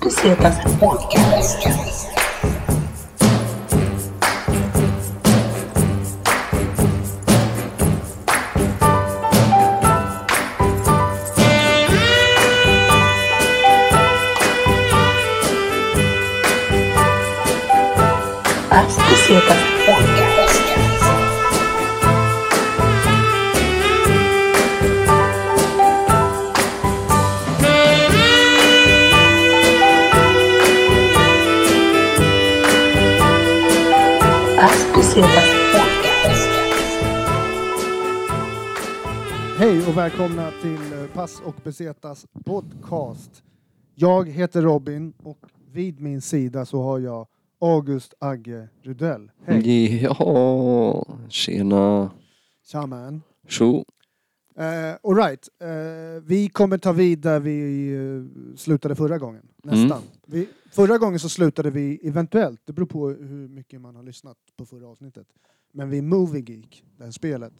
Pesetas Podcast. Eh, Pass och Besetas podcast. Jag heter Robin och vid min sida så har jag August Agge Rudell. Hej! Ja, tjena. Tja man. Tjo. Uh, Alright, uh, vi kommer ta vid där vi eh, slutade förra gången. Nästan. Vi, förra gången så slutade vi eventuellt, det beror på hur mycket man har lyssnat på förra avsnittet. Men vi Movie Geek, det här spelet.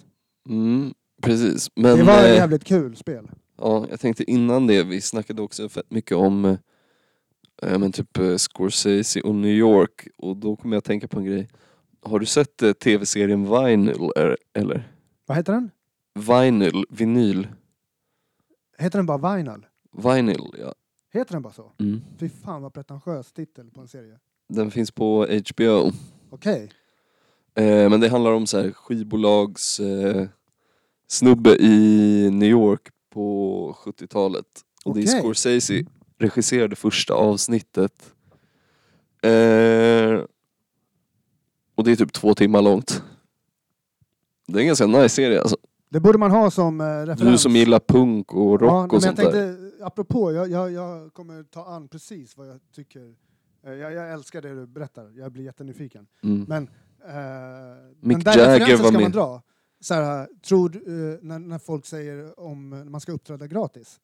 Mm, precis. Men det var ett eh, jävligt kul spel. Ja, jag tänkte innan det, vi snackade också fett mycket om eh, men typ eh, Scorsese och New York och då kommer jag att tänka på en grej. Har du sett eh, tv-serien Vinyl er- eller? Vad heter den? Vinyl, vinyl, Heter den bara Vinyl? vinyl ja. Heter den bara så? Mm. Fy fan vad pretentiös titel på en serie. Den finns på HBO. Okej. Eh, men det handlar om så här skivbolags eh, snubbe i New York på 70-talet. Och det är Okej. Scorsese regisserade första avsnittet. Eh, och det är typ två timmar långt. Det är en ganska nice serie alltså. Det borde man ha som eh, referens. Du som gillar punk och rock och sånt jag där. tänkte, apropå, jag, jag, jag kommer ta an precis vad jag tycker. Eh, Jag, jag älskar det du berättar, jag blir jättenyfiken. Mm. Men, eh, Mick men där Jagger referensen var ska man med. dra. Så här, tror, eh, när, när folk säger om när man ska uppträda gratis.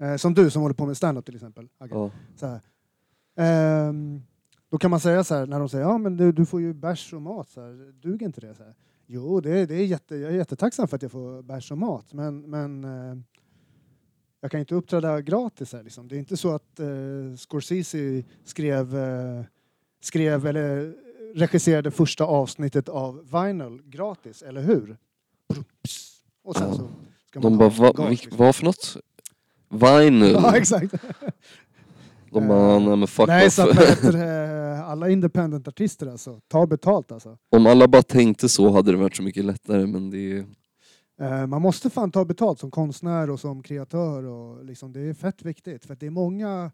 Eh, som du som håller på med stand-up till exempel. Agge. Ja. Så här. Ehm, då kan man säga så här, när de säger ja men du, du får ju bärs och mat, så här, duger inte det? Så här. Jo, det, det är jätte, jag är jättetacksam för att jag får bärs och mat, men, men eh, jag kan inte uppträda gratis här liksom. Det är inte så att eh, Scorsese skrev, eh, skrev eller regisserade första avsnittet av Vinyl gratis, eller hur? Och sen så ska De man bara, ha va, vilk, liksom. vad för något? Vinyl? Ja, exakt. De bara, nej men fuck Nej, off. så att vad heter det, alla independent-artister alltså, ta betalt alltså. Om alla bara tänkte så hade det varit så mycket lättare men det är... Eh, man måste fan ta betalt som konstnär och som kreatör och liksom, det är fett viktigt för att det är många,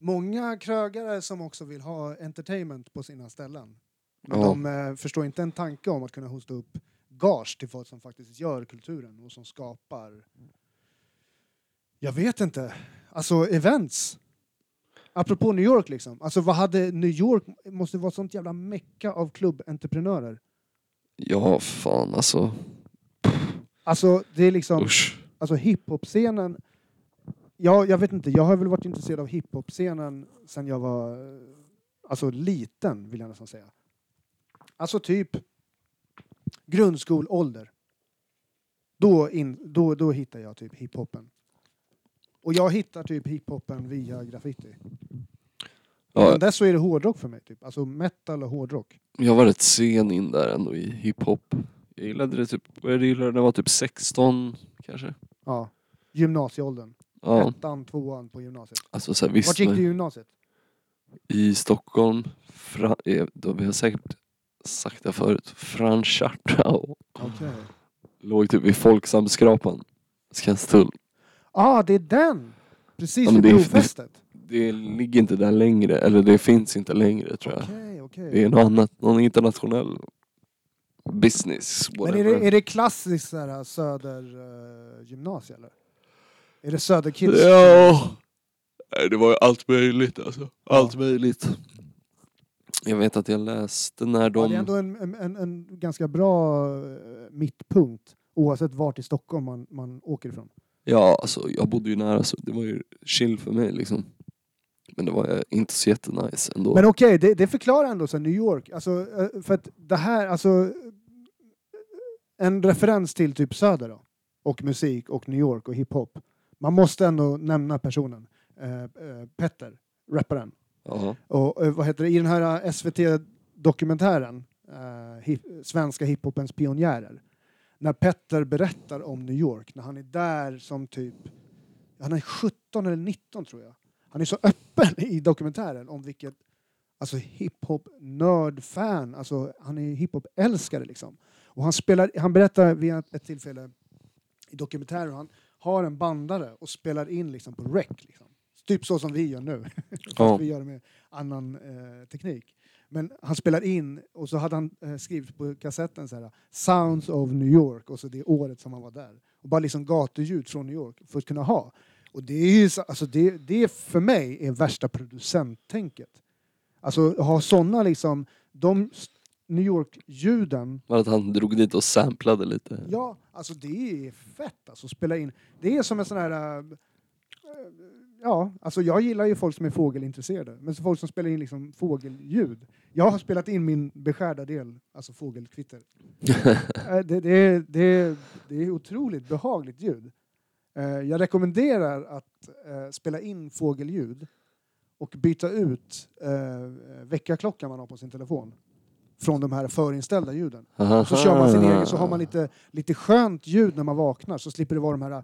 många krögare som också vill ha entertainment på sina ställen. Men Ja. de eh, förstår inte en tanke om att kunna hosta upp gage till folk som faktiskt gör kulturen och som skapar, jag vet inte, alltså events. Apropå New York liksom, alltså vad hade New York, måste vara sånt jävla mecka av klubbentreprenörer. Ja, fan alltså. Alltså det är liksom, Usch. alltså hiphop-scenen, ja, jag vet inte, jag har väl varit intresserad av hiphop-scenen sedan jag var alltså liten, vill jag nästan säga. Alltså typ grundskolålder. Då, in, då, då hittar jag typ hiphopen. Och jag hittar typ hiphopen via graffiti. Ja, Men dess så är det hårdrock för mig, typ. alltså metal och hårdrock. jag var rätt sen in där ändå i hiphop. Jag gillade det typ, jag gillade när jag var typ 16 kanske. Ja. Gymnasieåldern. Ja, Ettan, tvåan på gymnasiet. alltså så här, visst. Vart gick du i gymnasiet? I Stockholm, fra, eh, då vi har säkert sagt det förut, Franschartau. Okej. Låg typ vid Folksamskrapan. Skanstull. ah, det är den! Precis Ja, men vid det brofästet. Det ligger inte där längre, eller det finns inte längre tror jag. Okej, okej. Det är något annat, någon internationell business. Men Whatever. är det, är det klassiskt så här, södergymnasie eller? Är det söderkids? Ja, det var ju allt möjligt alltså. Allt möjligt. Jag vet att jag läste när Ja, de... det är ändå en, en, en, en ganska bra eh, mittpunkt oavsett vart i Stockholm man, man åker ifrån. Ja, alltså jag bodde ju nära så det var ju chill för mig liksom. Men det var eh, inte så jättenice ändå. Men okej, det, det förklarar ändå så New York. Alltså, eh, för att det här, alltså en referens till typ Söder då, och musik och New York och hiphop. Man måste ändå nämna personen. Eh, Petter, rapparen. Ja. Och eh, vad heter det, i den här eh, SVT-dokumentären, eh, hip, Svenska hiphopens pionjärer, när Petter berättar om New York, när han är där som typ, han är 17 eller 19 tror jag. Han är så öppen i dokumentären om vilket alltså hiphop-nörd-fan, alltså han är hiphop-älskare liksom. Och han, spelar, han berättar vid ett, ett tillfälle i dokumentären, han har en bandare och spelar in liksom på rec. Liksom. Typ så som vi gör nu. Ja. vi gör det med annan eh, teknik. Men han spelar in och så hade han eh, skrivit på kassetten så här, Sounds of New York och så det året som han var där. Och bara liksom gatuljud från New York för att kunna ha. Och det är ju så, alltså det, det för mig är värsta producenttänket. Alltså ha sådana liksom, de New York-ljuden Var att han drog dit och samplade lite. Ja, alltså det är fett alltså, att spela in. Det är som en sån här... äh, Ja, alltså jag gillar ju folk som är fågelintresserade, men så folk som spelar in liksom fågelljud. Jag har spelat in min beskärda del, alltså fågelkvitter. Äh, det, det, är- det, är- det är otroligt behagligt ljud. Eh, Jag rekommenderar att eh, spela in fågelljud och byta ut eh, väckarklockan man har på sin telefon från de här förinställda ljuden. Så kör man sin egen så har man lite, lite skönt ljud när man vaknar så slipper det vara de här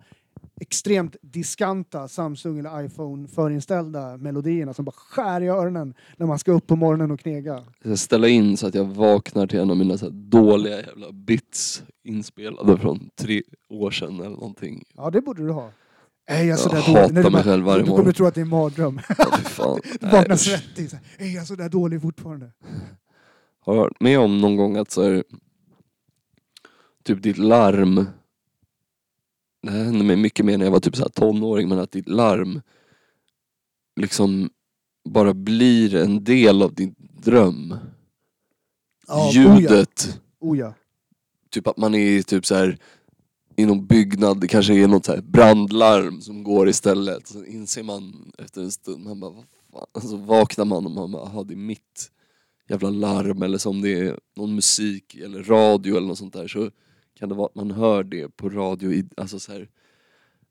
extremt diskanta Samsung eller iPhone förinställda melodierna som bara skär i öronen när man ska upp på morgonen och knega. Jag ställa in så att jag vaknar till en av mina så dåliga jävla bits inspelade från tre år sedan eller någonting. Ja, det borde du ha. Är jag Jag sådär hatar dålig? Du mig själv varje Du kommer morgon. tro att det är en mardröm. Ja, fan. Du vaknar svettig. Är jag sådär dålig fortfarande? Har du varit med om någon gång att så här, typ ditt larm, det hände mig mycket mer när jag var typ så här tonåring, men att ditt larm liksom bara blir en del av din dröm. Ja, oh. Ljudet. Oh ja. Typ att man är typ så här i någon byggnad, det kanske är något så här brandlarm som går istället. Så inser man efter en stund, man bara vad fan. Så vaknar man och man bara, "Aha, det är mitt jävla larm. Eller som det är någon musik eller radio eller något sånt där så kan det vara att man hör det på radio. I, alltså så här,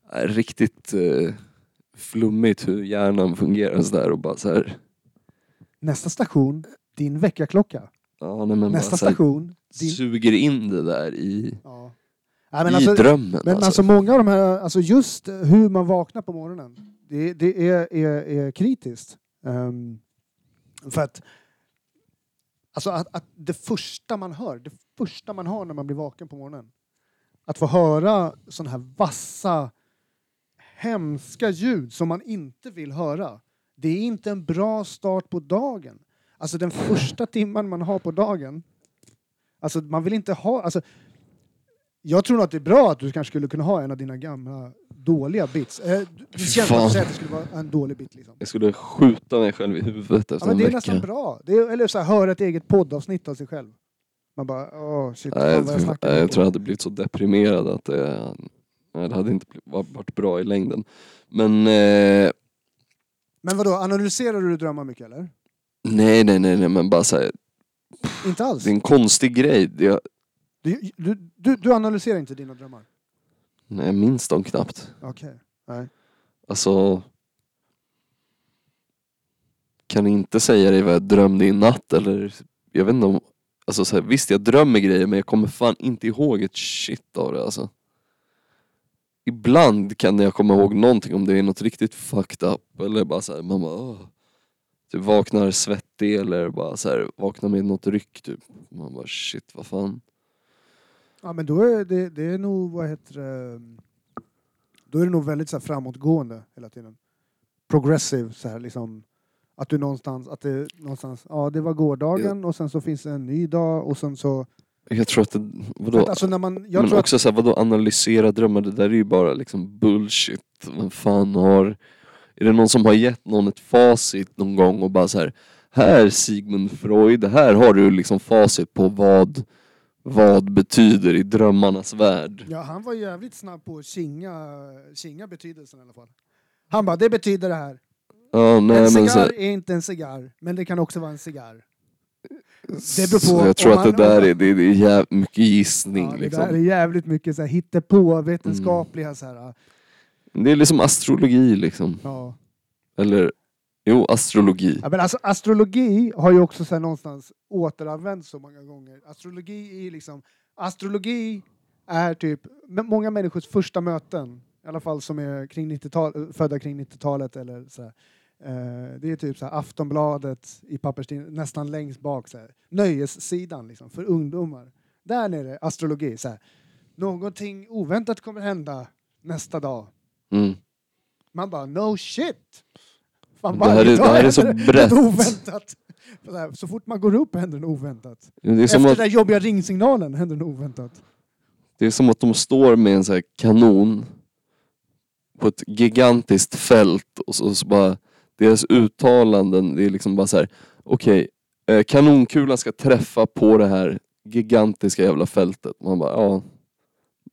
är riktigt eh, flummigt hur hjärnan fungerar så där och bara så här, Nästa station, din väckarklocka. ja, nej, men Nästa bara så här, station, din... suger in det där i, Ja. Nej, men i alltså, drömmen. Men alltså många av de här, alltså just hur man vaknar på morgonen, det, det är, är, är kritiskt. Ehm, för att, alltså att, att det första man hör, det första man hör när man blir vaken på morgonen, att få höra sådana här vassa, hemska ljud som man inte vill höra, det är inte en bra start på dagen. Alltså den första timman man har på dagen, alltså man vill inte ha, alltså jag tror att det är bra att du kanske skulle kunna ha en av dina gamla dåliga bits. Eh, det känns som att det skulle vara en dålig bit. Liksom. Jag skulle skjuta mig själv i huvudet efter Ja, men en det är vecka. nästan bra. Det är, eller så här, höra ett eget poddavsnitt av sig själv. Man bara, åh shit, Nej, jag, jag tror, jag om. tror jag hade blivit så deprimerad att det, nej, det hade inte varit bra i längden. Men eh, Men vadå, analyserar du drömmar mycket eller? nej, nej, nej, nej, men bara såhär, Inte alls? det är en konstig grej. Det, Du, du, du, du analyserar inte dina drömmar? nej, jag minns dem knappt. Okej. Nej. Alltså, kan inte säga dig vad jag drömde i natt eller, jag vet inte om, alltså så här, visst jag drömmer grejer men jag kommer fan inte ihåg ett shit av det alltså. Ibland kan jag komma ihåg någonting om det är något riktigt fucked up eller bara såhär, man bara åh. Typ vaknar svettig eller bara så här, vaknar med något ryck typ. Man bara shit vad fan. Ja men då är det, det är nog, vad heter det, då är det nog väldigt så här framåtgående hela tiden. Progressive så här liksom. Att du någonstans, att det någonstans, ja det var gårdagen och sen så finns det en ny dag och sen så... Jag tror att det, vadå? att, alltså när man, jag men tror också så här, vadå analysera drömmar, det där är ju bara liksom bullshit. Vem fan har... Är det någon som har gett någon ett facit någon gång och bara så här, här Sigmund Freud, här har du liksom facit på vad, vad betyder i drömmarnas värld. att, ja han var jävligt snabb på att kinga, kinga betydelsen i alla fall. Han bara, det betyder det här. Ja, nej, en men cigarr så, är inte en cigarr, men det kan också vara en cigarr. Det beror på jag tror att det där är, det, är- det är jävligt mycket gissning Ja, det liksom. där är jävligt mycket så här, hittepå, vetenskapliga så här. Det är liksom astrologi liksom. Ja. Eller Jo, astrologi. Ja, men alltså, astrologi har ju också så här någonstans återanvänts så många gånger. Astrologi är liksom... Astrologi är typ många människors första möten, i alla fall som är kring 90-tal, födda kring 90-talet eller så här. Eh, det är typ så här Aftonbladet i papperstidningen, nästan längst bak. Så här. Nöjessidan liksom, för ungdomar. Där nere, astrologi. Så här. Någonting oväntat kommer hända nästa dag. Mm. Man bara no shit! Fan, Det här är- det här är så brett. oväntat. Så här, Så fort man går upp händer det oväntat. Det är, Efter att, den jobbiga ringsignalen händer det oväntat. det är som att de står med en så här kanon på ett gigantiskt fält och så, så bara deras uttalanden, det är liksom bara så här: okej, eh, kanonkulan ska träffa på det här gigantiska jävla fältet. Man bara, ja,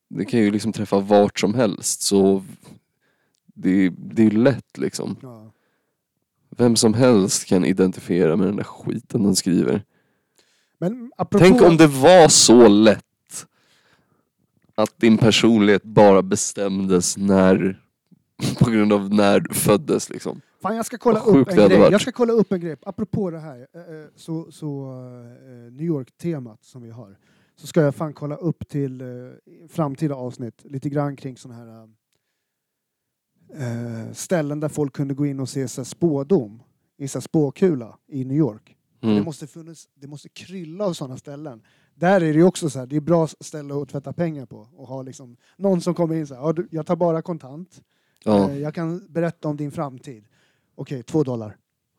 det kan ju liksom träffa vart som helst så det, det är ju lätt liksom. Ja. Vem som helst kan identifiera med den där skiten den skriver. Men apropå... Tänk om det var så lätt att din personlighet bara bestämdes när på grund av när du föddes liksom. Fan, jag ska kolla upp en det grej. varit. Jag ska kolla upp en grej. Apropå det här, eh, eh, så, så eh, New York-temat som vi har. Så ska jag fan kolla upp till framtida avsnitt lite grann kring sådana här ställen där folk kunde gå in och se så spådom i så spåkula i New York. Det, Mm. måste funnits, det måste krylla av sådana ställen. Där är det också så här, det är bra ställe att tvätta pengar på och ha liksom någon som kommer in så här, jag tar bara kontant. Ja. Jag kan berätta om din framtid. Okej, två dollar.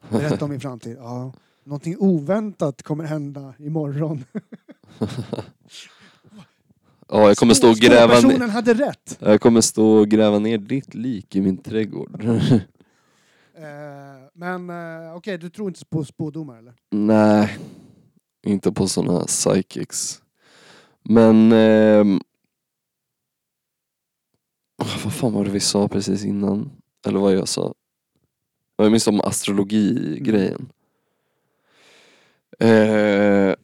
Berätta om min framtid. Ja. Någonting oväntat kommer hända imorgon. ja, jag kommer stå och gräva ner, hade rätt. jag kommer stå och gräva ner ditt lik i min trädgård. Eh, men eh, okej, du tror inte på spådomar eller? Nej, inte på såna psychics. Men... ehm, vad fan var det vi sa precis innan? Eller vad jag sa? Ja, Jag minns om astrologi-grejen. Eh,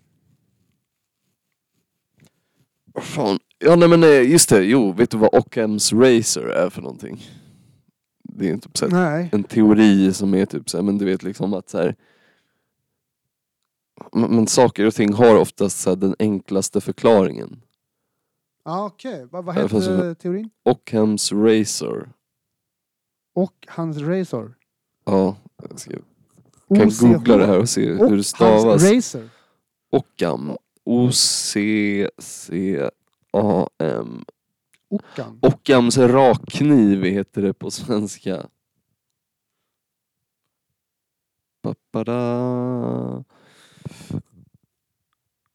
fan. Ja nej men eh, just det, jo vet du vad Ockhams Racer är för någonting? Det är typ så här Nej. en teori som är typ såhär, men du vet liksom att så här, men, men saker och ting har oftast så här, den enklaste förklaringen. Ja, okej. Vad, vad fast så- teorin? Ockhams Razor. Och hans razor. Ja, jag ska, kan OCH. googla det här och se hur det stavas. razor. Ockham. O-C-C-A-M. Ockan. Ockhams rakkniv heter det på svenska. Papada.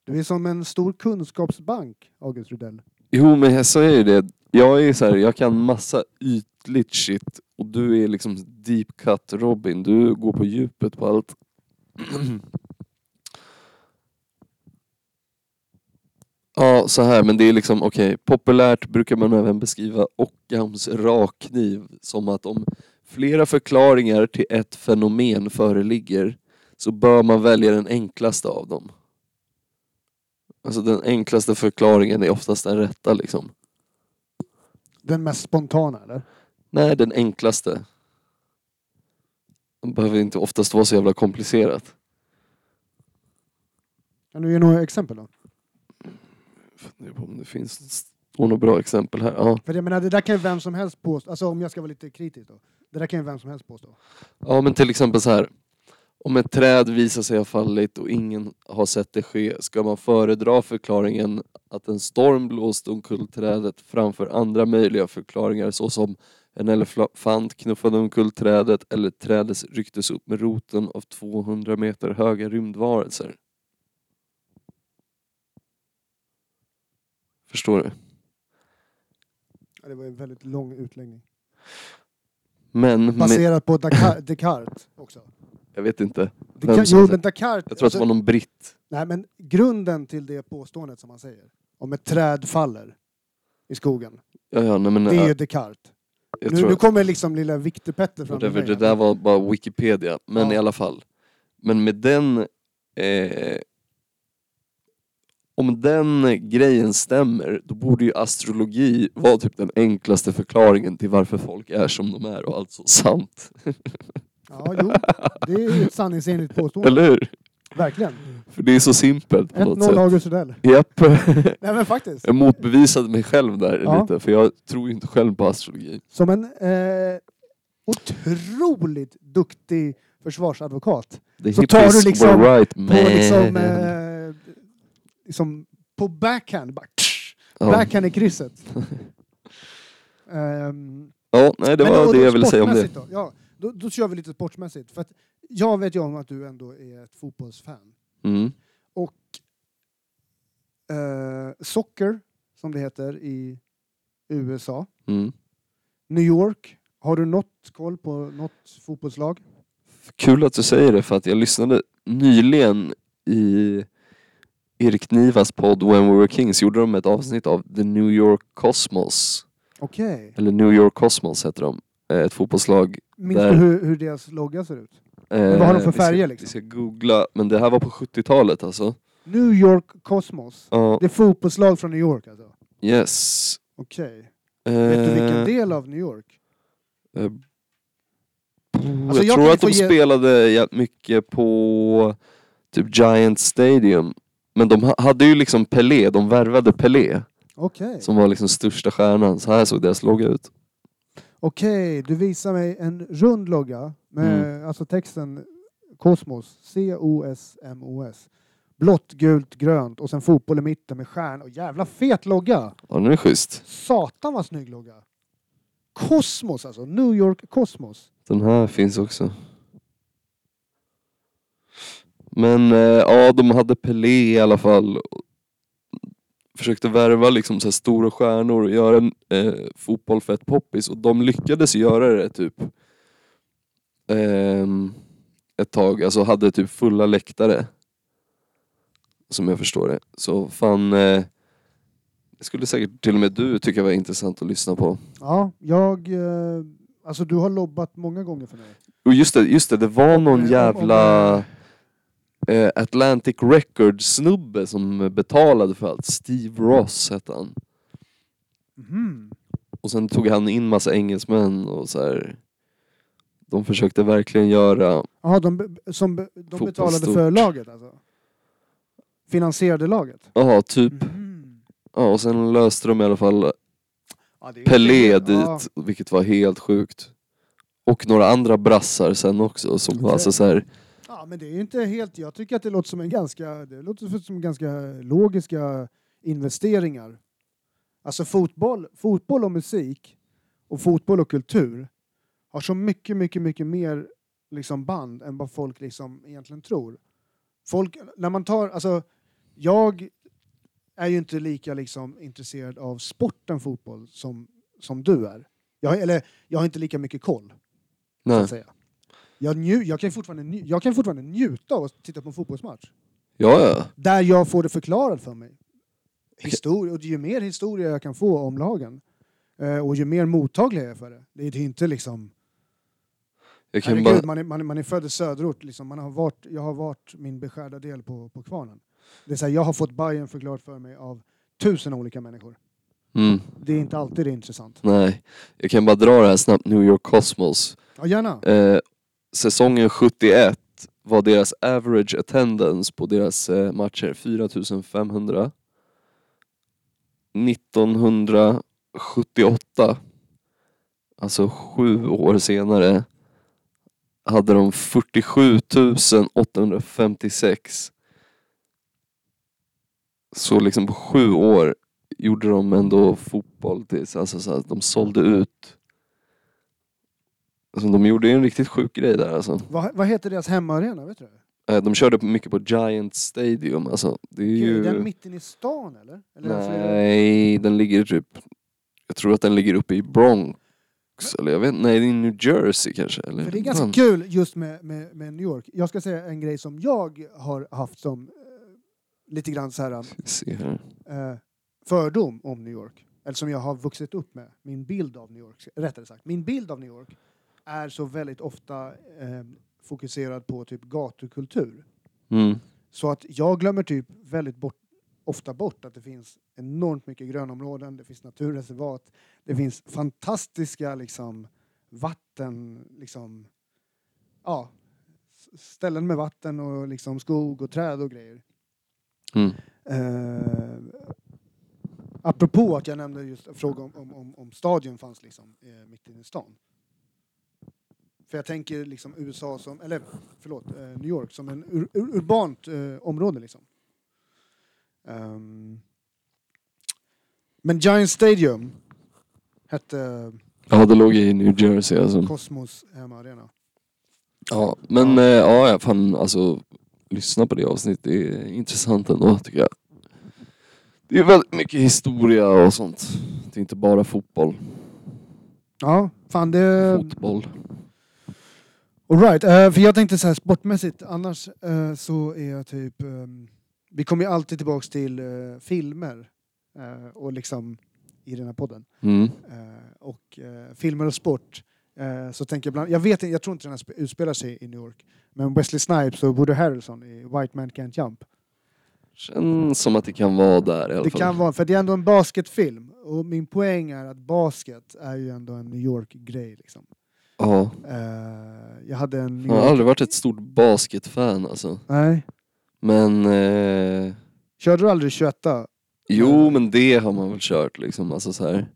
Du är som en stor kunskapsbank, August Rudell. Jo men jag säger ju det, jag är så här, jag kan massa ytligt shit och du är liksom deep cut Robin, du går på djupet på allt. Ja, så här, men det är liksom okej, populärt brukar man även beskriva Ockhams rakkniv som att om flera förklaringar till ett fenomen föreligger så bör man välja den enklaste av dem. Alltså den enklaste förklaringen är oftast den rätta liksom. Den mest spontana, eller? Nej, den enklaste. Det behöver inte oftast vara så jävla komplicerat. Kan du ge några exempel då? Funderar på om det finns står några bra exempel här. Ja. För jag menar, det där kan ju vem som helst påstå. Alltså om jag ska vara lite kritisk då. Det där kan ju vem som helst påstå. ja, men till exempel så här. Om ett träd visar sig ha fallit och ingen har sett det ske, ska man föredra förklaringen att en storm blåste omkull trädet framför andra möjliga förklaringar såsom en elefant knuffade omkull trädet eller trädet rycktes upp med roten av 200 meter höga rymdvarelser. Förstår du? Ja, det var en väldigt lång utläggning. Men, men Baserat på Dakar, Descartes också. Jag vet inte. Vem Descartes, som jo, men Descartes, Jag tror att det var någon britt. nej, men grunden till det påståendet som man säger, om ett träd faller i skogen, Ja, ja, nej, men, det är ju Descartes. jag Nu, tror nu kommer liksom lilla Viktor-Petter fram whatever, det där var bara Wikipedia. Men Ja. i alla fall. Men med den... Eh, om den grejen stämmer, då borde ju astrologi vara typ den enklaste förklaringen till varför folk är som de är och alltså sant. Ja, jo. Det är ju ett sanningsenligt påstående. Eller hur? Verkligen. För det är så simpelt på något 1-0 sätt. August Rudell. Japp. Nej men faktiskt. Jag motbevisade mig själv där Ja. lite, för jag tror ju inte själv på astrologi. Som en eh, otroligt duktig försvarsadvokat. The Så tar du hippies liksom were right, På man. liksom, eh, liksom på backhand. Bara, tsch, ja. Backhand i krysset. Ehm, ja, nej det men var det jag ville säga om det. sportmässigt Då, ja, då, då kör vi lite sportsmässigt. För att jag vet ju om att du ändå är ett fotbollsfan. Mm. Och eh, socker, som det heter i USA. Mm. New York. Har du något koll på något fotbollslag? Kul att du säger det, för att jag lyssnade nyligen i Erik Nivas podd When We Were Kings, gjorde de ett avsnitt av The New York Cosmos. Okej. Eller New York Cosmos heter de. Eh, Ett fotbollslag. Minns du hur, hur deras logga ser ut? Eh, vad har de för vi ska- färger, liksom? Vi ska googla, men det här var på 70-talet alltså. New York Cosmos. Ja, Det är fotbollslag från New York alltså? yes. Okej. Vet du vilken Eh, del av New York? Eh, Alltså, jag, jag tror kan att de ge- spelade jävligt mycket på typ Giant Stadium. Men de ha- hade ju liksom Pelé, de värvade Pelé Okej. som var liksom största stjärnan. Så här såg deras logga ut. Okej, du visar mig en rund logga med Mm. alltså texten Kosmos, C-O-S-M-O-S. Blått, gult, grönt och sen fotboll i mitten med stjärn. Och jävla fet logga! Ja, den är schysst. Satan vad snygg logga! Kosmos alltså, New York Kosmos. Den här finns också. Men eh, ja, de hade Pelé i alla fall. Försökte värva liksom så här stora stjärnor och göra en, eh, fotboll fett poppis och de lyckades göra det typ ehm, ett tag. Alltså hade typ fulla läktare. Som jag förstår det. Så fan, eh, det skulle säkert till och med du tycka var intressant att lyssna på. Ja, jag... Eh, alltså du har lobbat många gånger för mig. Och just det, just det, det var någon om- jävla eh, Atlantic Records snubbe som betalade för allt. Steve Ross hette han. Mhm. Och sen tog han in massa engelsmän och så här. De försökte verkligen göra, Jaha, de, be- som be, de Fotboll betalade stort. för laget alltså? Finansierade laget? ja typ, Mhm. ja och sen löste de i alla fall Ja, det är Pelé inte- dit, ja. vilket var helt sjukt. Och några andra brassar sen också som var alltså så här, Ja, men det är inte helt... Jag tycker att det låter som en ganska... Det låter som ganska logiska investeringar. Alltså fotboll, fotboll och musik och fotboll och kultur har så mycket, mycket, mycket mer liksom band än vad folk liksom egentligen tror. Folk, när man tar, alltså jag är ju inte lika liksom intresserad av sporten fotboll som, som du är. Jag, eller jag har inte lika mycket koll så nej, att säga. Jag, nju, jag, kan fortfarande, nju- jag kan fortfarande njuta av att titta på en fotbollsmatch. ja ja. Där jag får det förklarat för mig. Historia, och ju mer historia jag kan få om lagen eh, och ju mer mottaglig jag är för det. Det är inte liksom... Jag kan Herregud, bara, man, är, man, är, man är född i söderort. Liksom. Man har varit, jag har varit min beskärda del på, på kvarnen. Det är så här, jag har fått Bayern förklarat för mig av tusen olika människor. mm, Det är inte alltid det är intressant. nej. Jag kan bara dra det här snabbt, New York Cosmos. Ja, gärna. Eh, säsongen 71 var deras average attendance på deras eh, matcher 4500. 1978, alltså sju år senare, hade de 47 856. Så liksom på sju år gjorde de ändå fotboll tills, alltså så att de sålde ut. Alltså de gjorde ju en riktigt sjuk grej där alltså. Vad, vad heter deras hemmaarena? Vet du? Eh, De körde mycket på Giant Stadium, alltså. Det är Gud, ju... Är den mitten i stan eller? eller den flera- Nej, den ligger typ... Jag tror att den ligger uppe i Bronx. Eller jag vet Nej, det är New Jersey kanske. Eller? För det är ganska Fan. kul just med, med, med New York. Jag ska säga en grej som jag har haft som eh, lite grann så här, Ska vi se här. eh, fördom om New York. Eller som jag har vuxit upp med. Min bild av New York, rättare sagt. Min bild av New York är så väldigt ofta eh, fokuserad på typ gatukultur. Mm. Så att jag glömmer typ väldigt bort, ofta bort att det finns enormt mycket grönområden, det finns naturreservat, det finns fantastiska liksom, vatten, liksom, ja, ställen med vatten och liksom skog och träd och grejer. Mm. Eh, apropå att jag nämnde just frågan om, om, om, om stadion fanns liksom eh, mitt inne i stan. För jag tänker liksom USA som, eller förlåt, eh, New York som en ur, ur, urbant eh, område liksom. Ehm, men Giant Stadium hette Ja, det låg i New Jersey alltså. Cosmos hemmaarena. Ja, men ja, eh, ja fan alltså lyssna på det avsnittet. Det är intressant ändå tycker jag. Det är väldigt mycket historia och sånt. Det är inte bara fotboll. Ja, fan det... Fotboll. Alright, uh, för jag tänkte så här sportmässigt, annars eh, så är jag typ... ehm, vi kommer ju alltid tillbaks till eh, filmer och liksom i den här podden. Mm. Och filmer och sport. Så tänker jag bland, jag vet inte, jag tror inte den här sp- utspelar sig i New York. Men Wesley Snipes och Woody Harrelson i White Man Can't Jump. Känns som att det kan vara där i alla Det fall. kan vara, för det är ändå en basketfilm. Och min poäng är att basket är ju ändå en New York-grej liksom. Ja. Eh, jag hade en Jag har aldrig varit ett stort basketfan alltså. Nej. Men... Eh, Körde du aldrig 21 jo men det har man väl kört liksom. Alltså så här.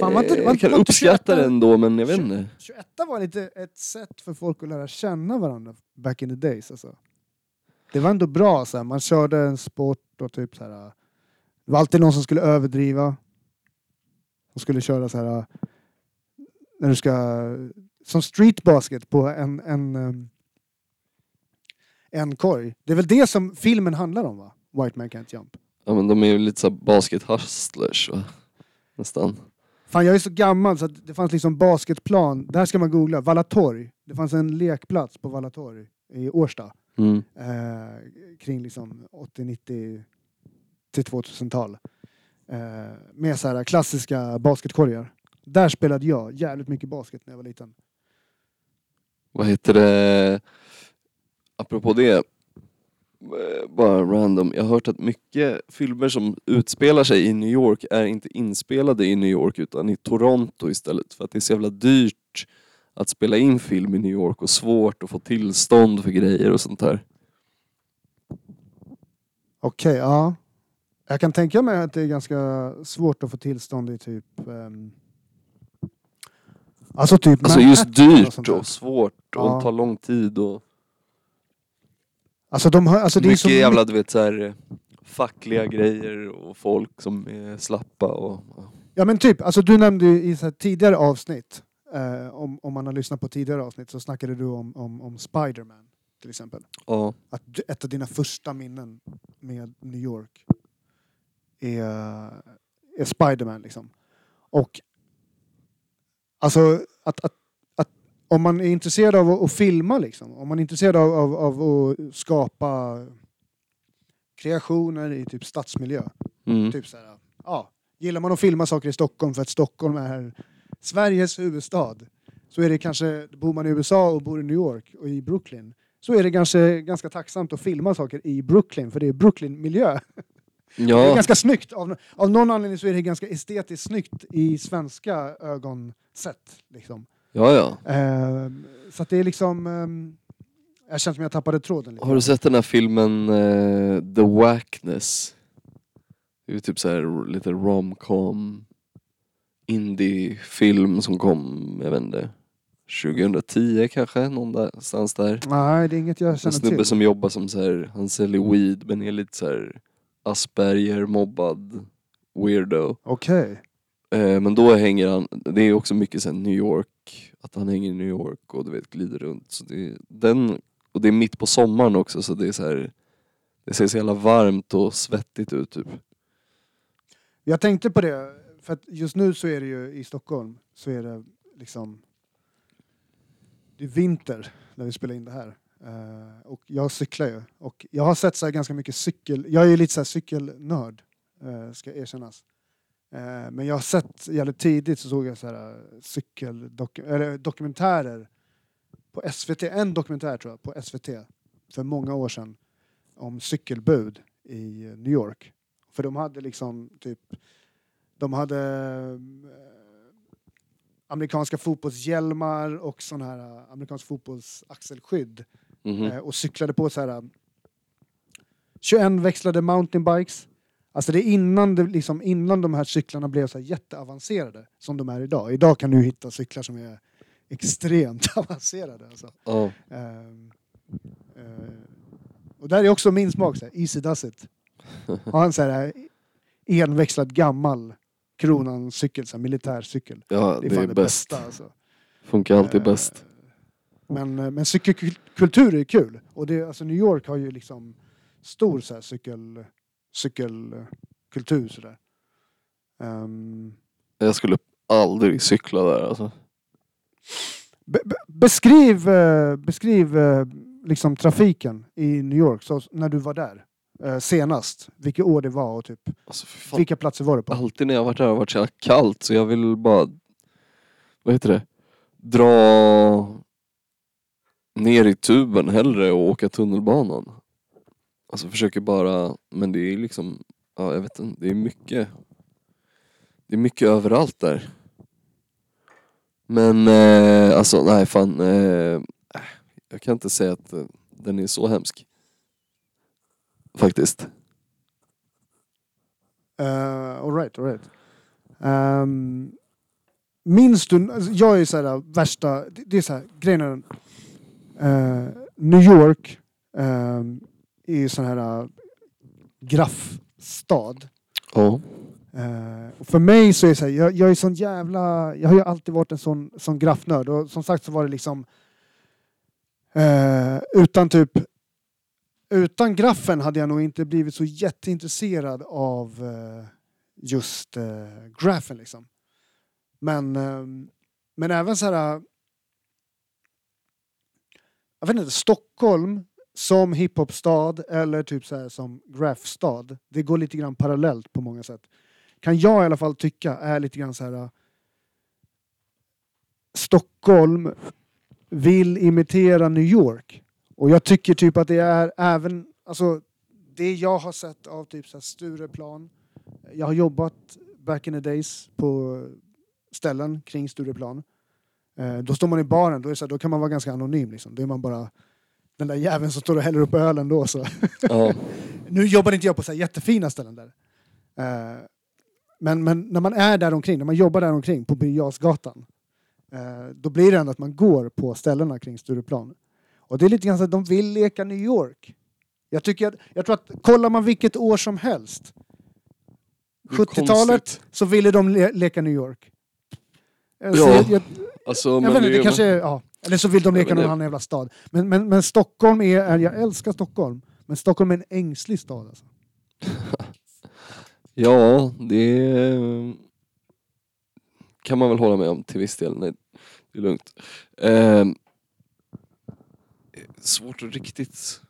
Fan, var inte- Eh, var jag inte- kan var inte uppskatta 21? det ändå men jag vet inte. 21 var lite ett sätt för folk att lära känna varandra back in the days alltså. Det var ändå bra så här. man körde en sport och typ så här. Det var alltid någon som skulle överdriva. Som skulle köra så här. När du ska, som street basket på en, en, em, en korg. Det är väl det som filmen handlar om va? White Man Can't Jump. Ja men de är ju lite såhär basket-hustlers va? Nästan. Fan jag är så gammal så att det fanns liksom basketplan, där ska man googla, Vallatorg. Det fanns en lekplats på Vallatorg i Årsta. Mm. Eh, kring liksom 80-90 till 2000-tal. Eh, med så här klassiska basketkorgar. Där spelade jag jävligt mycket basket när jag var liten. Vad heter det? Apropå det. eh, Bara random. Jag har hört att mycket filmer som utspelar sig i New York är inte inspelade i New York utan i Toronto istället. För att det är så jävla dyrt att spela in film i New York och svårt att få tillstånd för grejer och sånt där. Okej, ja. Jag kan tänka mig att det är ganska svårt att få tillstånd i typ... ehm, alltså typ Alltså just Manhattan och sånt dyrt där. och svårt och Ja. tar lång tid och Alltså de har, alltså det är mycket så jävla du vet såhär eh, fackliga grejer och folk som är slappa och... Ja men typ, alltså du nämnde ju i så här tidigare avsnitt, eh, om, om man har lyssnat på tidigare avsnitt så snackade du om, om, om Spiderman till exempel. Ja. Att du, ett av dina första minnen med New York är, är Spiderman liksom. Och alltså att, att, att om man är intresserad av att, att filma liksom, om man är intresserad av, av, av att skapa kreationer i typ stadsmiljö Mm. Typ så här, ja, gillar man att filma saker i Stockholm för att Stockholm är Sveriges huvudstad så är det kanske, bor man i USA och bor i New York och i Brooklyn så är det kanske ganska tacksamt att filma saker i Brooklyn för det är Brooklyn-miljö. Det är Ja, ganska snyggt. Av, av någon anledning så är det ganska estetiskt snyggt i svenska ögonsätt. Liksom. ja, ja. Ehm, så att det är liksom... ehm, jag känner som jag tappade tråden lite. Har du sett den här filmen eh, The Wackness? Det är typ så här lite romcom indie-film som kom, jag vet inte, 2010 kanske, någonstans där. Nej, det är inget jag En känner snubbe till. som jobbar som så här, han säljer weed men är lite så här Asperger, mobbad, weirdo. Okej. Eh, men då hänger han, det är också mycket här New York, att han hänger i New York och du vet glider runt. Så det, den, och det är mitt på sommaren också så det är så här, det ser så jävla varmt och svettigt ut typ. Jag tänkte på det, för att just nu så är det ju i Stockholm så är det liksom det är vinter när vi spelar in det här. Uh, och jag cyklar ju. Och jag har sett så här ganska mycket cykel, jag är ju lite så här cykelnörd, uh, ska erkännas. Uh, men jag har sett, jävligt tidigt så såg jag så här uh, cykeldoku- eller dokumentärer på SVT, en dokumentär tror jag, på SVT för många år sedan om cykelbud i New York. För de hade liksom typ, de hade amerikanska fotbollshjälmar och sån här amerikansk fotbolls axelskydd Mhm. eh, och cyklade på så här eh, 21 växlade mountainbikes. Alltså det är innan, det, liksom, innan de här cyklarna blev så jätteavancerade som de är idag. Idag kan du hitta cyklar som är extremt avancerade. Alltså. Ja. Ehm, eh, och där är också min smak, så här, easy does it. Ha en så här enväxlad gammal Kronan-cykel, militärcykel. ja, Det är det är det bäst. bästa alltså. Funkar alltid Eh, bäst. Men, eh, men cykelkultur är kul. Och det, alltså New York har ju liksom stor så cykel, cykelkultur. Sådär. Um, Jag skulle aldrig cykla där alltså. be, be, beskriv eh, beskriv eh, liksom trafiken i New York så, när du var där eh, senast. Vilket år det var och typ, alltså fan. vilka platser var du på? Alltid när jag varit där har det varit så jävla kallt så jag vill bara, vad heter det, dra ner i tuben hellre och åka tunnelbanan. Alltså försöker bara, men det är liksom, ja jag vet inte, det är mycket. Det är mycket överallt där. Men eh, alltså nej fan, eh, jag kan inte säga att eh, den är så hemsk. Faktiskt. Eh, uh, alright, alright. Um, ehm, minns du, alltså, jag är ju såhär eh, värsta, det, det är såhär, grejen är den, eh, New York um, är ju sån här uh, graffstad. Ja. Eh, och för mig så är det så här, jag, jag är sån jävla, jag har ju alltid varit en sån, sån graffnörd och som sagt så var det liksom eh, utan typ utan graffen hade jag nog inte blivit så jätteintresserad av eh, just eh, graffen liksom. Men, eh, men även så här jag vet inte, Stockholm som hiphopstad eller typ så här som graffstad. Det går lite grann parallellt på många sätt. Kan jag i alla fall tycka är lite grann så här. Äh, Stockholm vill imitera New York. Och jag tycker typ att det är även, alltså det jag har sett av typ så här Stureplan. Jag har jobbat back in the days på ställen kring Stureplan. Eh, då står man i baren, då, är så här, då kan man vara ganska anonym liksom. Då är man bara den där jäveln som står och häller upp ölen då. Så. ja. Nu jobbar inte jag på så här jättefina ställen där. Eh, men, men när man är där omkring, när man jobbar där omkring på Birger eh, då blir det ändå att man går på ställena kring Stureplan. Och det är lite grann så att de vill leka New York. Jag, tycker att, jag tror att kollar man vilket år som helst, Det är 70-talet, konstigt. så ville de le leka New York. Eh, så Ja, jag, jag, Alltså, jag men vet det kanske är, ja. Eller så vill de leka någon annan jävla stad. Men, men, men Stockholm är, är, jag älskar Stockholm, men Stockholm är en ängslig stad alltså. Ja, det kan man väl hålla med om till viss del. Nej, det är lugnt. Ehm, svårt att riktigt...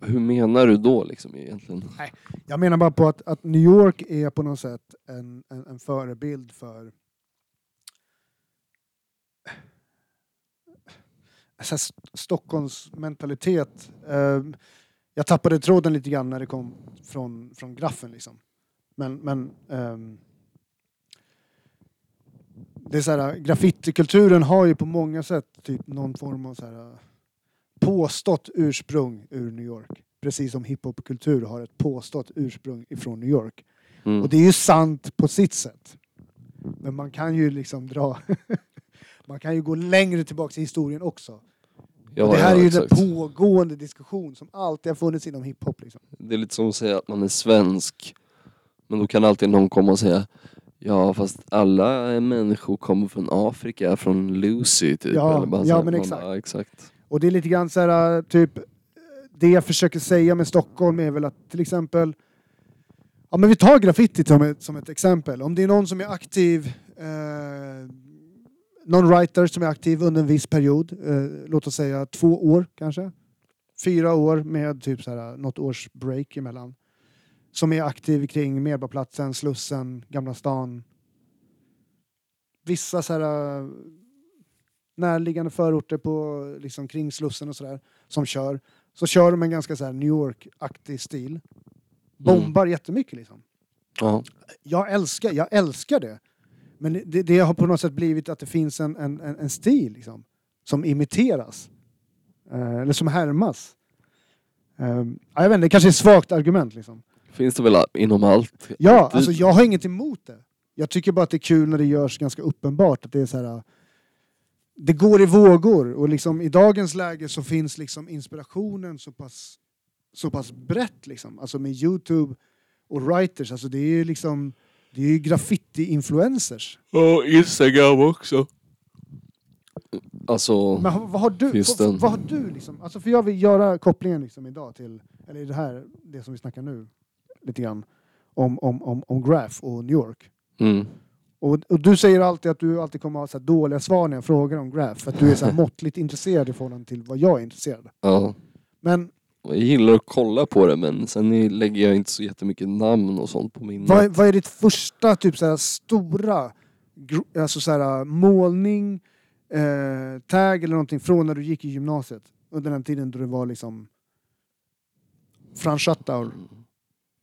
Hur menar du då liksom egentligen? Jag menar bara på att, att New York är på något sätt en, en, en förebild för så Stockholms mentalitet. Eh, jag tappade tråden lite grann när det kom från, från graffen liksom. Men, men ehm, det är så här, graffitikulturen har ju på många sätt typ någon form av så här, påstått ursprung ur New York. Precis som hiphopkultur har ett påstått ursprung ifrån New York. Mm. Och det är ju sant på sitt sätt. Men man kan ju liksom dra... man kan ju gå längre tillbaka i historien också. Ja, det här ja, är ju exakt. en pågående diskussion som alltid har funnits inom hiphop. Liksom. Det är lite som att säga att man är svensk. Men då kan alltid någon komma och säga Ja fast alla människor kommer från Afrika, från Lucy typ. Ja, Eller bara ja, men man exakt. Bara, ja, exakt. Och det är lite grann så här, typ, det jag försöker säga med Stockholm är väl att till exempel, ja men vi tar graffiti som ett, som ett exempel. Om det är någon som är aktiv, eh, någon writer som är aktiv under en viss period, eh, låt oss säga två år kanske, fyra år med typ så här, något års break emellan. Som är aktiv kring Medborgarplatsen, Slussen, Gamla stan. Vissa så här eh, närliggande förorter på, liksom, kring Slussen och sådär som kör. Så kör de en ganska så här New York-aktig stil. Bombar jättemycket liksom. Ja. Jag älskar, jag älskar det. Men det, det har på något sätt blivit att det finns en, en, en, stil liksom, som imiteras. Eh, eller som härmas. Eh, ja, jag vet inte, det kanske är ett svagt argument liksom. Finns det väl inom allt? Ja, alltså jag har inget emot det. Jag tycker bara att det är kul när det görs ganska uppenbart att det är så här. Det går i vågor och liksom i dagens läge så finns liksom inspirationen så pass, så pass brett liksom. Alltså med Youtube och writers, alltså det är liksom det är ju graffiti-influencers. Ja, Instagram också. Alltså, Men vad, vad har du, Finns vad, den? vad har du liksom, alltså för jag vill göra kopplingen liksom idag till, eller i det här, det som vi snackar nu, lite grann, om, om, om, om Graph och New York. mm. Och, och du säger alltid att du alltid kommer ha så här dåliga svar när jag frågar om Graph, för att du är så här måttligt intresserad i förhållande till vad jag är intresserad av. ja. Men Jag gillar att kolla på det men sen lägger jag inte så jättemycket namn och sånt på min vad, är- vad är ditt första typ så här stora alltså så här, målning, eh, tag eller någonting från när du gick i gymnasiet? Under den tiden då det var liksom Frans Schattauer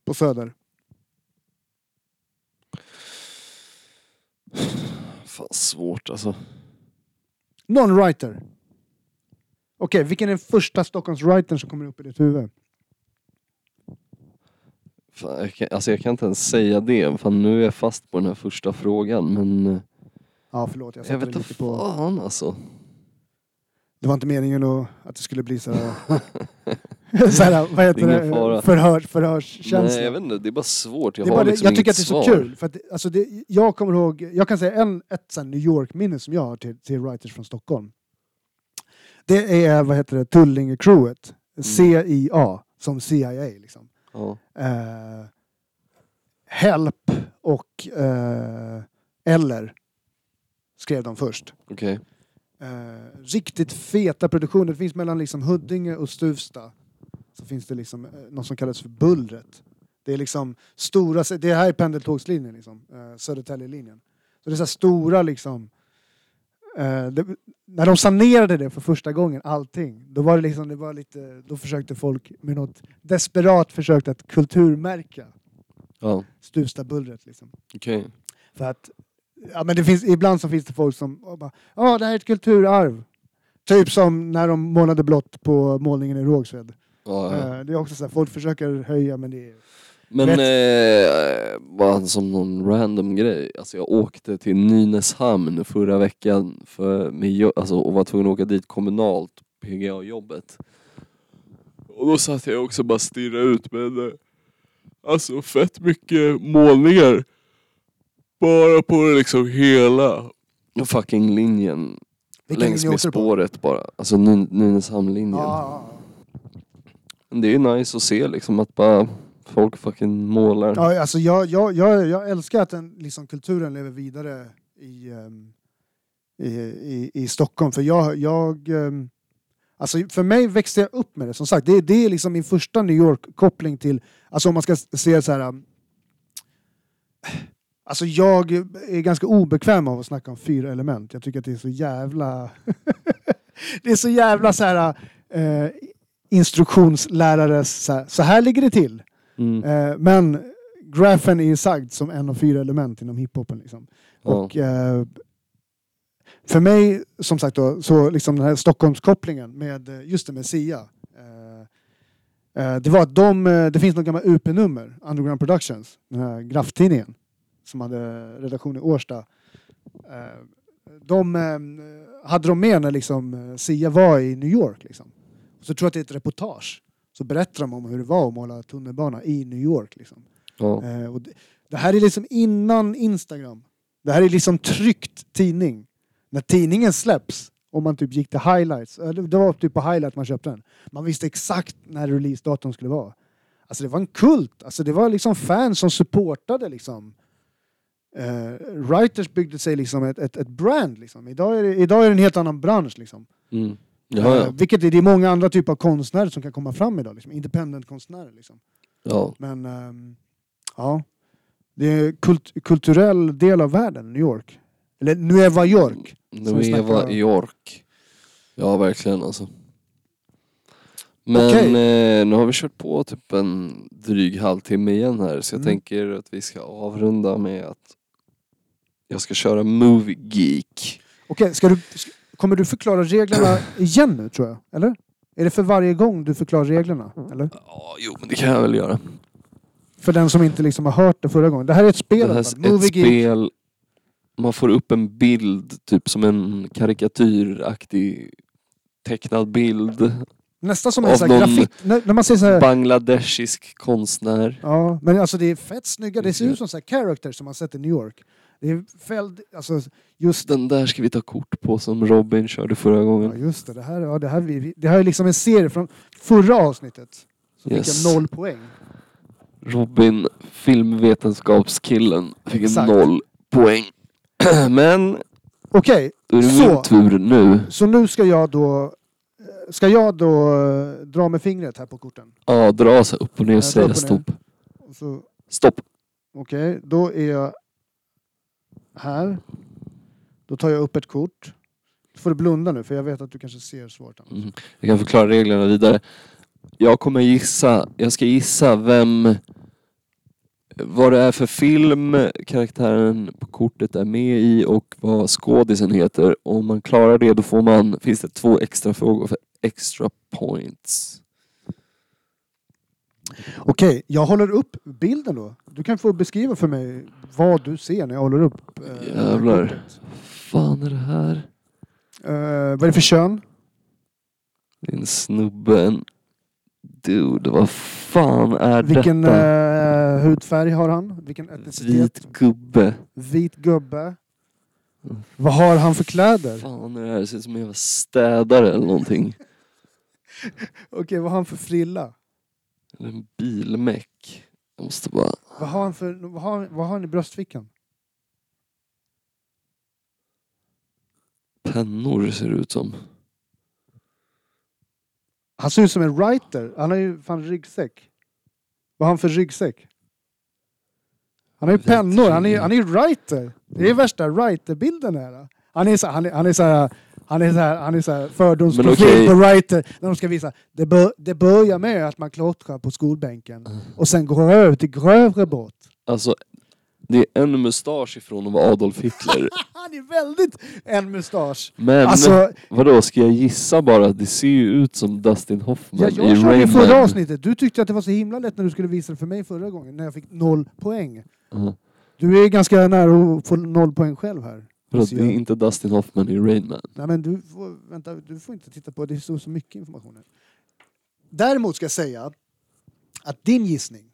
på Söder. Fan svårt alltså. Non-writer. Okej, vilken är den första Stockholms-writern som kommer upp i ditt huvud? Fan, jag, kan, alltså jag kan inte ens säga det, fan nu är jag fast på den här första frågan men Ja, förlåt. Jag, jag satte vet inte lite på... fan alltså. Det var inte meningen att, att det skulle bli så här... så här vad heter Ingen det? fara. Förhör, förhörskänsla. Nej jag vet inte, det är bara svårt. Jag Det är har bara, det- liksom jag tycker inget att det är så svar. kul. För att, det- alltså det, jag kommer ihåg, jag kan säga en, ett så här New York-minne som jag har till, till writers från Stockholm. Det är vad heter det, Tullinge-crewet. CIA, som CIA liksom. Ja. Eh, Help och eh, Eller skrev de först. Okej. Eh, riktigt feta produktioner. Det finns mellan liksom Huddinge och Stuvsta. Så finns det liksom eh, något som kallas för Bullret. Det är liksom stora, det här är pendeltågslinjen liksom, eh, Södertäljelinjen. Så det är så här stora liksom, eh, det, när de sanerade det för första gången, allting, då var det liksom, det var lite, då försökte folk med något desperat försökt att kulturmärka Ja, Stuvsta-bullret liksom. okej. För att, ja men det finns, ibland så finns det folk som bara, ja det här är ett kulturarv. Typ som när de målade blått på målningen i Rågsved. Ja, ja. Eh, Det är också så här, folk försöker höja men det är... Men eh, bara som någon random grej, alltså jag åkte till Nynäshamn förra veckan för, med, alltså, och var tvungen att åka dit kommunalt, PGA-jobbet. Och då satt jag också bara stirra ut med eh, alltså fett mycket målningar. Bara på liksom hela fucking linjen. Vilken längs linje med åkte du på? spåret bara. Alltså Ny- Nynäshamnlinjen. Ja, ja, Men det är nice att se liksom att bara folk fucking målar. ja. alltså jag, jag, jag, jag älskar att den, liksom, kulturen lever vidare i, um, i, i, i Stockholm. För jag, jag um, Alltså för mig växte jag upp med det, som sagt. Det, det är liksom min första New York-koppling till, alltså om man ska se så här. um, Alltså jag är ganska obekväm av att snacka om fyra element. Jag tycker att det är så jävla... det är så jävla så här eh, instruktionslärares, så här, så här ligger det till. Mm. Eh, men grafen är ju sagd som en av fyra element inom hiphopen. Liksom. Ja. Och eh, för mig, som sagt då, så liksom den här Stockholmskopplingen med eh, just det med Sia. Eh, eh, det var att de, eh, det finns något gammalt UP-nummer, Underground Productions, den här grafftidningen som hade redaktion i Årsta. De hade de med när liksom Sia var i New York. Liksom. Så tror jag att det är ett reportage. Så berättar de om hur det var att måla tunnelbana i New York. Liksom. Ja. Eh, och det, det här är liksom innan Instagram. Det här är liksom tryckt tidning. När tidningen släpps, om man typ gick till highlights, eh, det det var typ på highlight man köpte den. Man visste exakt när releasedatum skulle vara. Alltså det var en kult, alltså det var liksom fans som supportade liksom. Eh, writers byggde sig liksom ett, ett, ett brand liksom. Idag är, det, idag är det en helt annan bransch liksom. Mm. Ja, Eh, ja. vilket är, det är många andra typer av konstnärer som kan komma fram idag, liksom. independent-konstnärer liksom. ja. Men ehm, ja, det är kult kulturell del av världen, New York. Eller Nueva York. Nueva. York. Ja, verkligen alltså. Men Okej. eh, nu har vi kört på typ en dryg halvtimme igen här så jag Mm. tänker att vi ska avrunda med att Jag ska köra Movie Geek. Okej, ska du, sk- kommer du förklara reglerna igen nu tror jag? Eller? Är det för varje gång du förklarar reglerna? Eller? Ja, jo men det kan jag väl göra. För den som inte liksom har hört det förra gången. Det här är ett spel. Det här är Movie ett Geek. spel, man får upp en bild, typ som en karikatyraktig tecknad bild. Nästan som en sån här grafik. När, när man säger så här, Bangladeshisk konstnär. Ja, men alltså det är fett snygga. Det ser Mm. ut som så här characters som man sett i New York. Det är fälld, alltså just Den där ska vi ta kort på som Robin körde förra Ja gången. just det, det här, ja, det här, vi- det här är liksom en serie från förra avsnittet. Så Yes. fick jag noll poäng. Robin, filmvetenskapskillen, fick en Exakt. noll poäng. Men Okej, det Så. tur nu. så nu ska jag då Ska jag då eh, dra med fingret här på korten? Ja, dra så upp och ner Ja, och säga stopp. Så, Stopp. Okej, då är jag här. Då tar jag upp ett kort. Du får du blunda nu för jag vet att du kanske ser svaret. annars. Mm. Jag kan förklara reglerna vidare. Jag kommer gissa, jag ska gissa vem, vad det är för film karaktären på kortet är med i och vad skådisen heter. Om man klarar det då får man, finns det två extra frågor för extra points. Okej, jag håller upp bilden då. Du kan få beskriva för mig vad du ser när jag håller upp eh, Jävlar. fan är det här? Eh, vad är det för kön? Det är en snubbe, en dude, vad fan är Vilken detta? eh, hudfärg har han? Vilken etnicitet? Vit gubbe. Vit gubbe. Vad har han för kläder? Fan är det här? Det ser ut som en jävla städare eller någonting. Okej, vad har han för frilla? Eller en bilmäck. Jag måste bara... Vad har han, för, vad har, vad har han i bröstfickan? Pennor ser det ut som. Han ser ut som en writer. Han har ju fan ryggsäck. Vad har han för ryggsäck? Han har ju pennor. Han är, han är ju writer. Det är värsta writerbilden här. Han är så, han är, han är så här, han är så här, han är så här fördomsprofil okej. på writer. När de ska visa. Det, bör, det börjar med att man klottrar på skolbänken. Och sen går över till grövre brott. Alltså, det är en mustasch ifrån att vara Adolf Hitler. Han är väldigt en mustasch. Men Alltså, vadå, ska jag gissa bara? Det ser ju ut som Dustin Hoffman jag, i jag körde i förra avsnittet. Du tyckte att det var så himla lätt när du skulle visa det för mig förra gången. När jag fick noll poäng. Ja. Du är ganska nära att få noll poäng själv här. Vadå, det är inte Dustin Hoffman i Rain Man. Nej men du får, vänta, du får inte titta på det. är så, så mycket information här. Däremot ska jag säga att din gissning,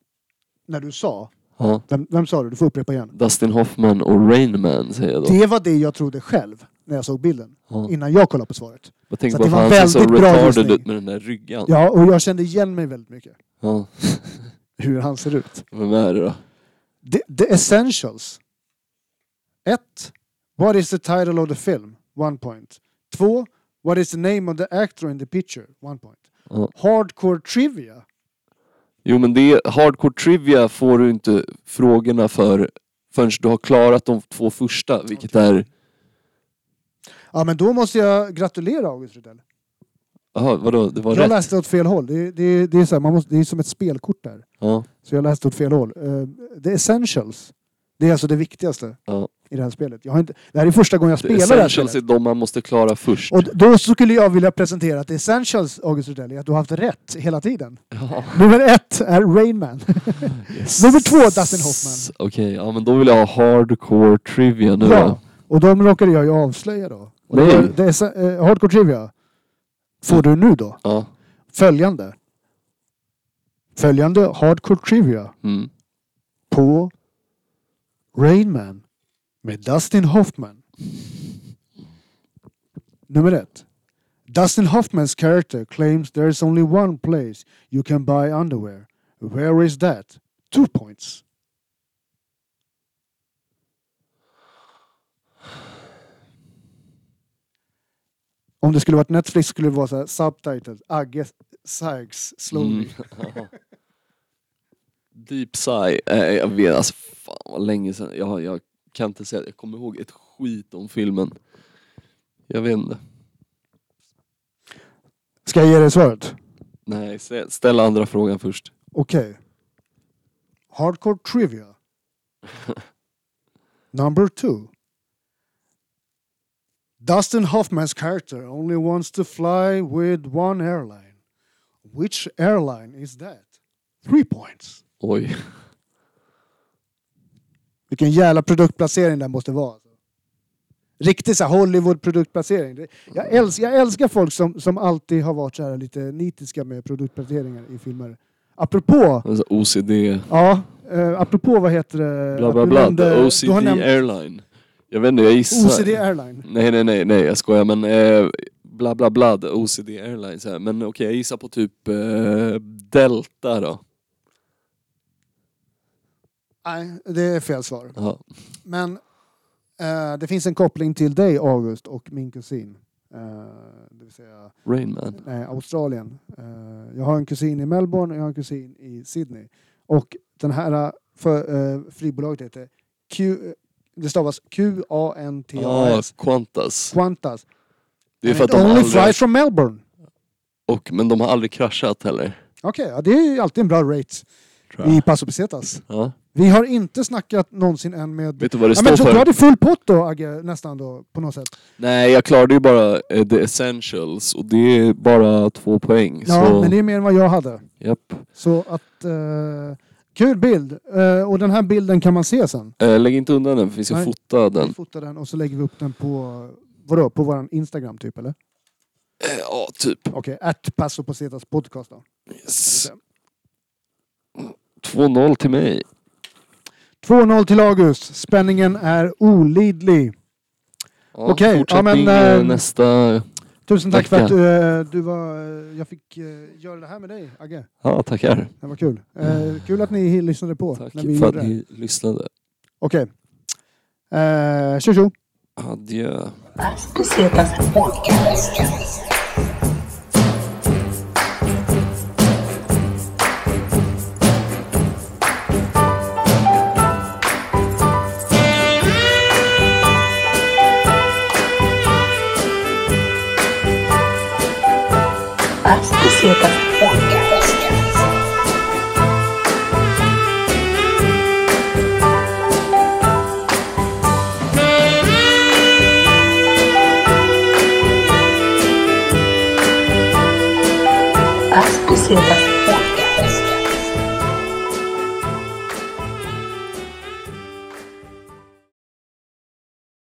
när du sa, Ja. vem, vem sa du? Du får upprepa igen. Dustin Hoffman och Rain Man säger jag då. Det var det jag trodde själv när jag såg bilden. Ja. Innan jag kollade på svaret. Jag tänkte Så bara att det för var han ser så väldigt bra retarded gissning. ut med den där ryggan. Ja, och jag kände igen mig väldigt mycket. Ja. Hur han ser ut. Vem är det då? The, the Essentials. 1. What is the title of the film? One point. 2. What is the name of the actor in the picture? One point. Ja. Hardcore trivia. Jo men det, hardcore trivia får du inte frågorna för förrän du har klarat de två första, vilket är... Ja men då måste jag gratulera August Rydell. Jaha, vadå? Det var Jag rätt? läste åt fel håll. Det, det, det, är så här, man måste, det är som ett spelkort där. Ja, Så jag läste åt fel håll. Uh, the Essentials. Det är alltså det viktigaste ja. i det här spelet. Jag har inte, det här är första gången jag spelar det här essentials är spelet. de man måste klara först. Och då skulle jag vilja presentera att Essentials, August Rydell, är att du har haft rätt hela tiden. Ja. Nummer ett är Rain Man. Yes. Nummer två, Dustin Hoffman. Okej, ja men då vill jag ha hardcore trivia nu Ja, då. och de råkade jag ju avslöja då. Och det, Nej. var- det är, eh, hardcore Trivia får du nu då. Ja. Följande. Följande Hardcore Trivia Mm. på Rain Man med Dustin Hoffman. Nummer ett. Dustin Hoffmans character claims there is only one place you can buy underwear. Where is that? Two points. Om det skulle varit Netflix skulle det vara subtitled. Agge sags slowly. Mm. Deep sigh. Eh, jag vet, alltså fan vad länge sedan. Jag, jag kan inte säga, jag kommer ihåg ett skit om filmen. Jag vet inte. Ska jag ge dig svaret? Nej, stä- ställ andra frågan först. Okej. Hardcore trivia. Number two. Dustin Hoffman's character only wants to fly with one airline. Which airline is that? Three points. Oj. Vilken jävla produktplacering det måste vara. alltså. Riktig så här Hollywood-produktplacering. Det- Jag älskar, jag älskar folk som, som alltid har varit så här lite nitiska med produktplaceringar i filmer. Apropå, Alltså OCD. ja, eh, apropå vad heter det? Bla bla bla. nämnde- OCD nämnt Airline. Jag vet inte, jag gissar. OCD Airline. Nej nej nej nej jag skojar men eh, bla bla bla OCD Airlines här. Men okej jag gissar på typ eh, Delta då. Nej, det är fel svar. Jaha. Men eh, det finns en koppling till dig August och min kusin. Eh, det vill säga Rain Man. nej, Australien. Eh, jag har en kusin i Melbourne och jag har en kusin i Sydney. Och den här eh, för, eh, flygbolagget heter Q, eh, det stavas Ah, Q-A-N-T-A-S. Qantas. Qantas. Det är för att And de it har only aldrig, flies from Melbourne. och, men de har aldrig kraschat heller. Okej, ja, det är ju alltid en bra rate Tror jag. i Paso Pesetas. Ja. Vi har inte snackat någonsin än med... Vet du vad det Ja, men står så, du hade full pott då Agge, nästan då på något sätt. Nej jag klarade ju bara eh, the essentials och det är bara två poäng. Ja, så, men det är mer än vad jag hade. japp. Så att... Eh, kul bild! Eh, och den här bilden kan man se sen. Eh, lägg inte undan den för vi ska Nej. fota Vi den. fotar den och så lägger vi upp den på... Vadå? På vår Instagram typ eller? Eh, ja typ. Okej, att Paso Pesetas podcast då. Yes. 2-0 till mig. 2-0 till August. Spänningen är olidlig. Ja, Okej, fortsättning ja, men, eh, ehm, nästa... Tusen tack för att du, eh, du var... eh, Jag fick eh, göra det här med dig, Agge. Ja, tackar. Det var kul. Eh, kul att ni lyssnade på Tack när vi för att gjorde det. ni lyssnade. Okej. Eh, tjo tjo. Adjö. Podcast. Las Pesetas Podcast. Las Pesetas Podcast.